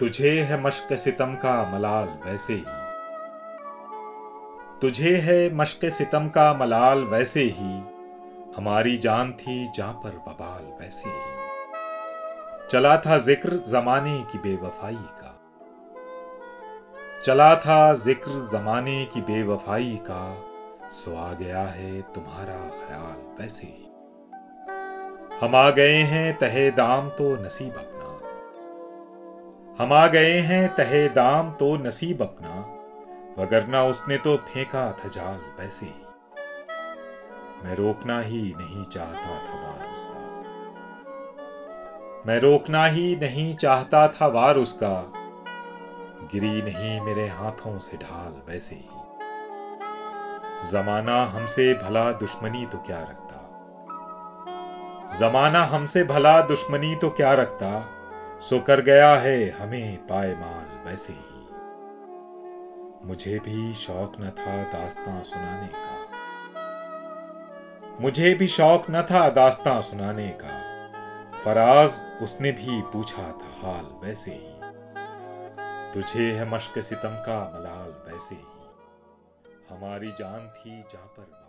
तुझे है मश्क सितम का मलाल वैसे ही। तुझे है मश्क सितम का मलाल वैसे ही। हमारी जान थी जा पर बबाल वैसे ही। चला था ज़िक्र जमाने की बेवफाई का। चला था ज़िक्र जमाने की बेवफाई का। सो आ गया है तुम्हारा ख्याल वैसे ही। हम आ गए हैं तहे दाम तो नसीब अपना हम आ गए हैं, तहे दाम तो नसीब अपना, वगरना उसने तो फेंका था जाल वैसे। ही मैं रोकना ही नहीं चाहता था वार उसका। मैं रोकना ही नहीं चाहता था वार उसका। गिरी नहीं मेरे हाथों से ढाल वैसे ही। जमाना हमसे भला दुश्मनी तो क्या रखता? जमाना हमसे भला दुश्मनी तो क्या रखता? सो कर गया है हमें पायमाल वैसे ही। मुझे भी शौक न था दास्तां सुनाने का। मुझे भी शौक न था दास्तां सुनाने का। फराज, उसने भी पूछा था हाल वैसे ही। तुझे है मश्क सितम का मलाल वैसे ही। हमारी जान थी जा पर